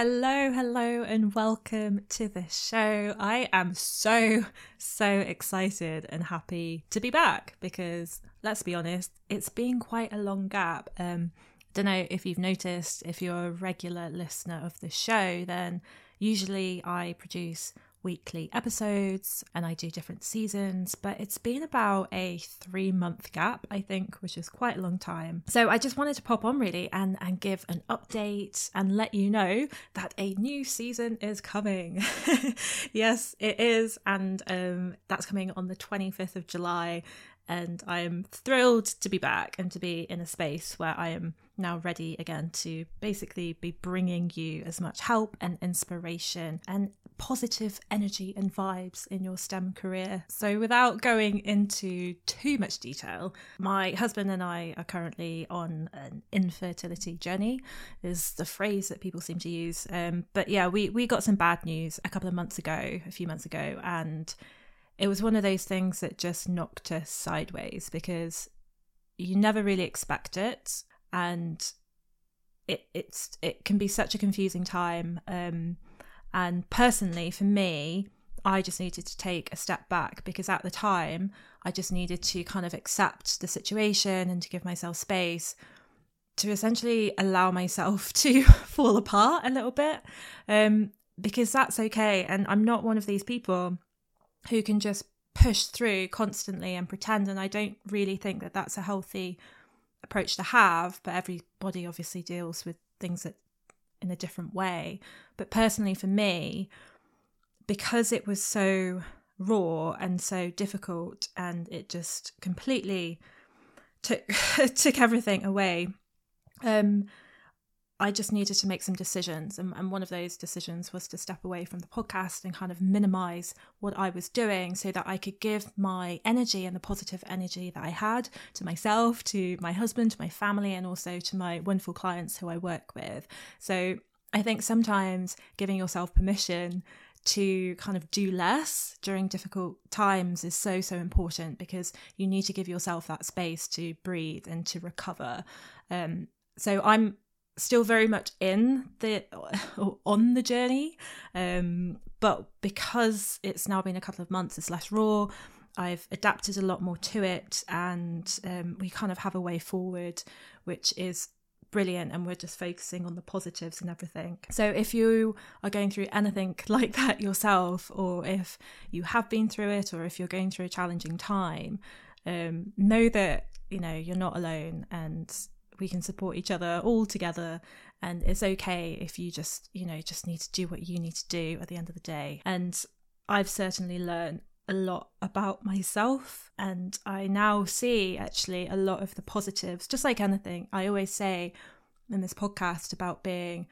Hello, hello, and welcome to the show. I am so, so excited and happy to be back because let's be honest, it's been quite a long gap. Um, I don't know if you've noticed, if you're a regular listener of the show, then usually I produce weekly episodes and I do different seasons, but it's been about a three month gap, I think, which is quite a long time. So I just wanted to pop on really and, and give an update and let you know that a new season is coming. yes, it is. And um, that's coming on the 25th of July. And I am thrilled to be back and to be in a space where I am now ready again to basically be bringing you as much help and inspiration and positive energy and vibes in your STEM career. So, without going into too much detail, my husband and I are currently on an infertility journey, is the phrase that people seem to use. Um, but yeah, we, we got some bad news a couple of months ago, a few months ago, and it was one of those things that just knocked us sideways because you never really expect it and it it's it can be such a confusing time um and personally, for me, I just needed to take a step back because at the time, I just needed to kind of accept the situation and to give myself space to essentially allow myself to fall apart a little bit um, because that's okay. And I'm not one of these people who can just push through constantly and pretend. And I don't really think that that's a healthy approach to have, but everybody obviously deals with things that in a different way. But personally, for me, because it was so raw and so difficult, and it just completely took took everything away. Um, I just needed to make some decisions. And, and, one of those decisions was to step away from the podcast and kind of minimize what I was doing so that I could give my energy and the positive energy that I had to myself, to my husband, to my family, and also to my wonderful clients who I work with. So I think sometimes giving yourself permission to kind of do less during difficult times is so so important because you need to give yourself that space to breathe and to recover um, so i'm still very much in the on the journey um, but because it's now been a couple of months it's less raw i've adapted a lot more to it and um, we kind of have a way forward which is brilliant and we're just focusing on the positives and everything. So if you are going through anything like that yourself or if you have been through it or if you're going through a challenging time um, know that you know you're not alone and we can support each other all together and it's okay if you just you know just need to do what you need to do at the end of the day. And i've certainly learned a lot about myself and i now see actually a lot of the positives just like anything. I always say in this podcast about being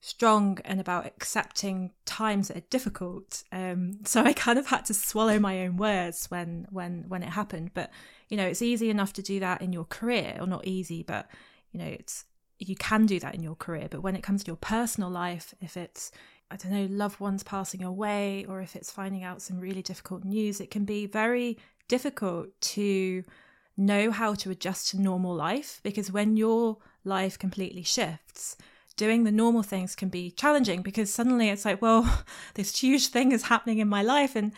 strong and about accepting times that are difficult um, so i kind of had to swallow my own words when when when it happened. But you know it's easy enough to do that in your career or not easy but you know it's you can do that in your career but when it comes to your personal life if it's i don't know loved ones passing away or if it's finding out some really difficult news it can be very difficult to know how to adjust to normal life because when your life completely shifts doing the normal things can be challenging because suddenly it's like, well, this huge thing is happening in my life. And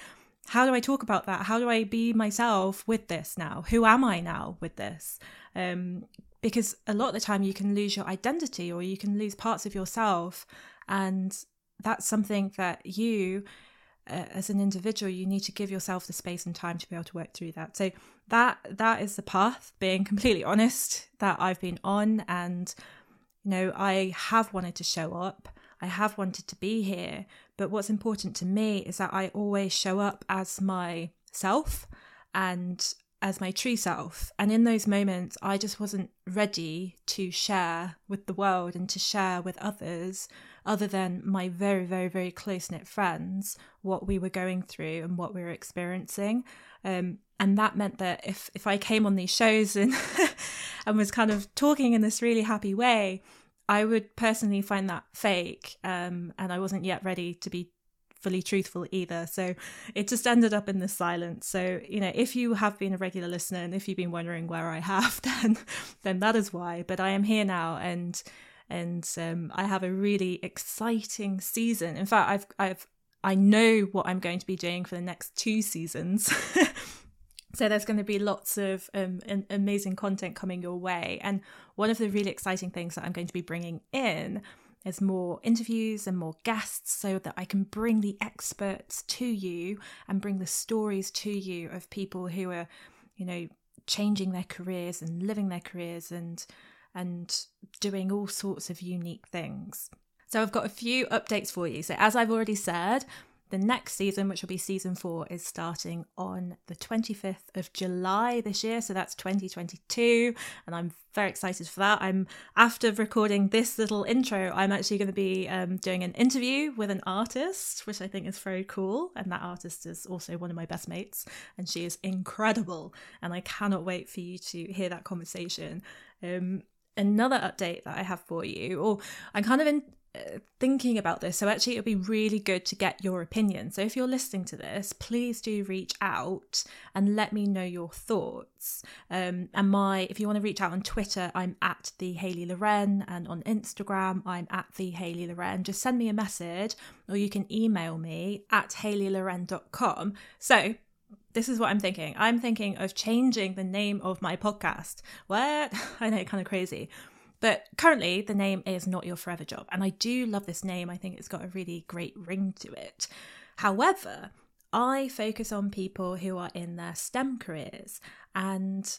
how do I talk about that? How do I be myself with this now? Who am I now with this? Um, because a lot of the time you can lose your identity or you can lose parts of yourself. And that's something that you, uh, as an individual, you need to give yourself the space and time to be able to work through that. So that that is the path, being completely honest, that I've been on and you know, I have wanted to show up. I have wanted to be here. But what's important to me is that I always show up as myself and as my true self. And in those moments, I just wasn't ready to share with the world and to share with others, other than my very, very, very close knit friends, what we were going through and what we were experiencing. Um, and that meant that if if I came on these shows and and was kind of talking in this really happy way, I would personally find that fake, um, and I wasn't yet ready to be fully truthful either. So it just ended up in this silence. So you know, if you have been a regular listener and if you've been wondering where I have, then then that is why. But I am here now, and and um, I have a really exciting season. In fact, I've I've I know what I'm going to be doing for the next two seasons. so there's going to be lots of um, amazing content coming your way. And one of the really exciting things that I'm going to be bringing in is more interviews and more guests so that I can bring the experts to you and bring the stories to you of people who are, you know, changing their careers and living their careers and and doing all sorts of unique things. So I've got a few updates for you. So as I've already said, the next season, which will be season four, is starting on the 25th of July this year. So that's 2022. And I'm very excited for that. I'm after recording this little intro, I'm actually going to be um, doing an interview with an artist, which I think is very cool. And that artist is also one of my best mates, and she is incredible. And I cannot wait for you to hear that conversation. Um, another update that I have for you, or I'm kind of in, thinking about this. So actually, it would be really good to get your opinion. So if you're listening to this, please do reach out and let me know your thoughts. Um, and my, if you want to reach out on Twitter, I'm at the Hayley Loren, and on Instagram, I'm at the Hayley Loren. Just send me a message, or you can email me at hayleyloren.com. So this is what I'm thinking. I'm thinking of changing the name of my podcast. What? I know, kind of crazy. But currently, the name is Not Your Forever Job. And I do love this name. I think it's got a really great ring to it. However, I focus on people who are in their STEM careers. And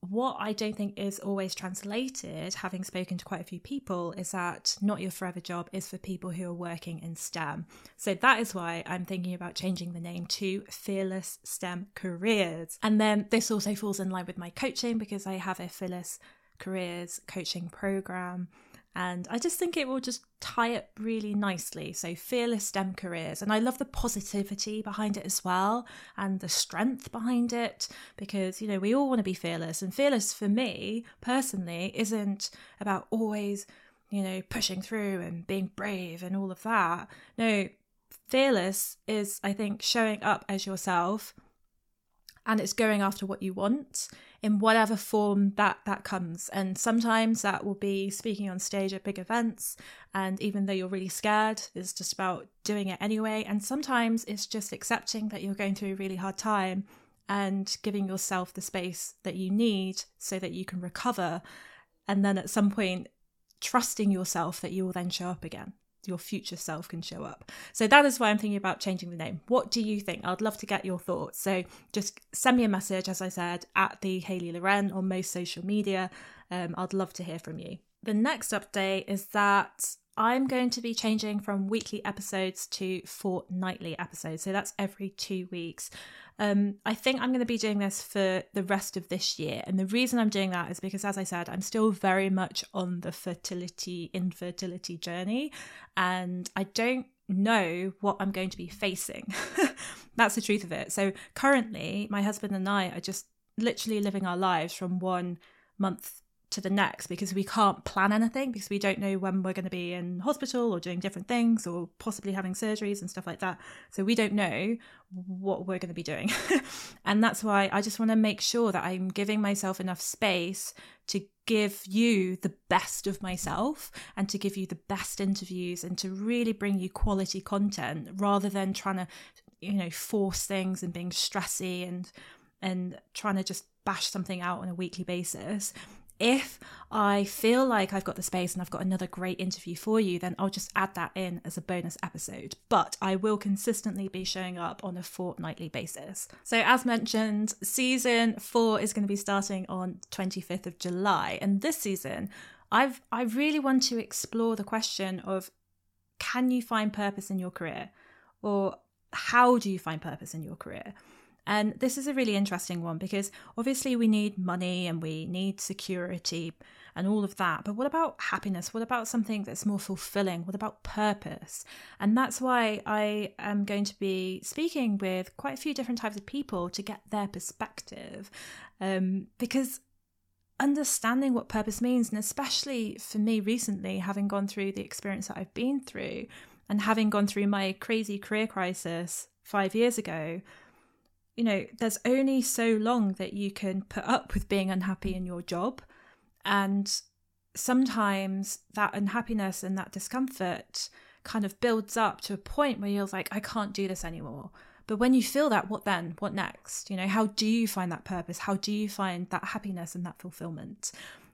what I don't think is always translated, having spoken to quite a few people, is that Not Your Forever Job is for people who are working in STEM. So that is why I'm thinking about changing the name to Fearless STEM Careers. And then this also falls in line with my coaching because I have a Fearless careers coaching program. And I just think it will just tie up really nicely. So, fearless STEM careers. And I love the positivity behind it as well and the strength behind it because, you know, we all want to be fearless. And fearless for me personally isn't about always, you know, pushing through and being brave and all of that. No, fearless is, I think, showing up as yourself and it's going after what you want in whatever form that that comes. And sometimes that will be speaking on stage at big events and even though you're really scared it's just about doing it anyway. And sometimes it's just accepting that you're going through a really hard time and giving yourself the space that you need so that you can recover and then at some point trusting yourself that you will then show up again your future self can show up. So that is why I'm thinking about changing the name. What do you think? I'd love to get your thoughts. So just send me a message, as I said, at the Hayley Loren on most social media. Um, I'd love to hear from you. The next update is that I'm going to be changing from weekly episodes to fortnightly episodes. So that's every two weeks. Um, I think I'm going to be doing this for the rest of this year. And the reason I'm doing that is because, as I said, I'm still very much on the fertility, infertility journey. And I don't know what I'm going to be facing. That's the truth of it. So currently, my husband and I are just literally living our lives from one month to the next because we can't plan anything because we don't know when we're going to be in hospital or doing different things or possibly having surgeries and stuff like that. So we don't know what we're going to be doing. and that's why I just want to make sure that I'm giving myself enough space to give you the best of myself and to give you the best interviews and to really bring you quality content rather than trying to you know force things and being stressy and and trying to just bash something out on a weekly basis if I feel like I've got the space and I've got another great interview for you, then I'll just add that in as a bonus episode. But I will consistently be showing up on a fortnightly basis. So, as mentioned, season four is going to be starting on 25th of July. And this season, I've I really want to explore the question of can you find purpose in your career? Or how do you find purpose in your career? And this is a really interesting one because obviously we need money and we need security and all of that. But what about happiness? What about something that's more fulfilling? What about purpose? And that's why I am going to be speaking with quite a few different types of people to get their perspective. Um, because understanding what purpose means, and especially for me recently, having gone through the experience that I've been through and having gone through my crazy career crisis five years ago you know, there's only so long that you can put up with being unhappy in your job. And sometimes that unhappiness and that discomfort kind of builds up to a point where you're like, I can't do this anymore. But when you feel that, what then? What next? You know, how do you find that purpose? How do you find that happiness and that fulfillment?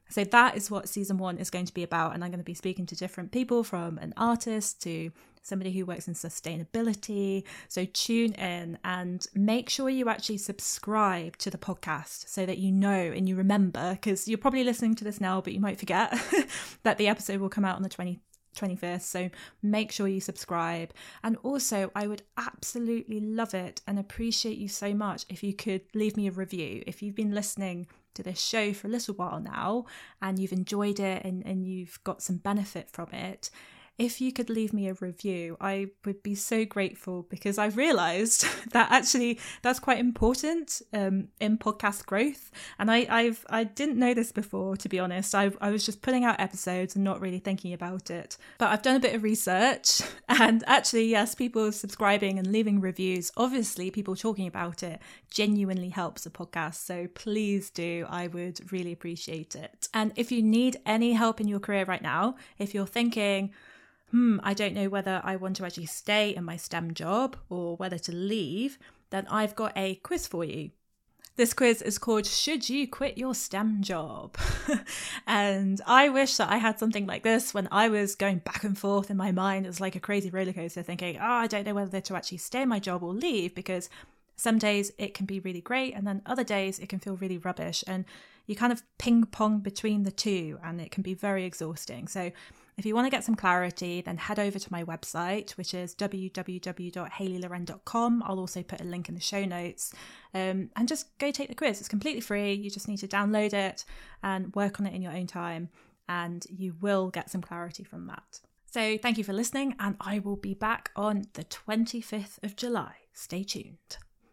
So that is what season one is going to be about. And I'm going to be speaking to different people from an artist to somebody who works in sustainability. So tune in and make sure you actually subscribe to the podcast so that you know and you remember, because you're probably listening to this now, but you might forget that the episode will come out on the 20, 21st. So make sure you subscribe. And also, I would absolutely love it and appreciate you so much if you could leave me a review. If you've been listening to this show for a little while now and you've enjoyed it and, and you've got some benefit from it, if you could leave me a review, I would be so grateful because I've realised that actually that's quite important um, in podcast growth. And I, I've I didn't know this before, to be honest. I, I was just putting out episodes and not really thinking about it. But I've done a bit of research, and actually, yes, people subscribing and leaving reviews, obviously, people talking about it genuinely helps a podcast. So please do. I would really appreciate it. And if you need any help in your career right now, if you're thinking hmm, I don't know whether I want to actually stay in my STEM job or whether to leave, then I've got a quiz for you. This quiz is called Should You Quit Your STEM Job? and I wish that I had something like this when I was going back and forth in my mind. It was like a crazy roller coaster thinking, oh, I don't know whether to actually stay in my job or leave because some days it can be really great and then other days it can feel really rubbish. And you kind of ping pong between the two and it can be very exhausting. So if you want to get some clarity, then head over to my website, which is www.hayleyloren.com. I'll also put a link in the show notes. Um, and just go take the quiz. It's completely free. You just need to download it and work on it in your own time, and you will get some clarity from that. So, thank you for listening, and I will be back on the 25th of July. Stay tuned.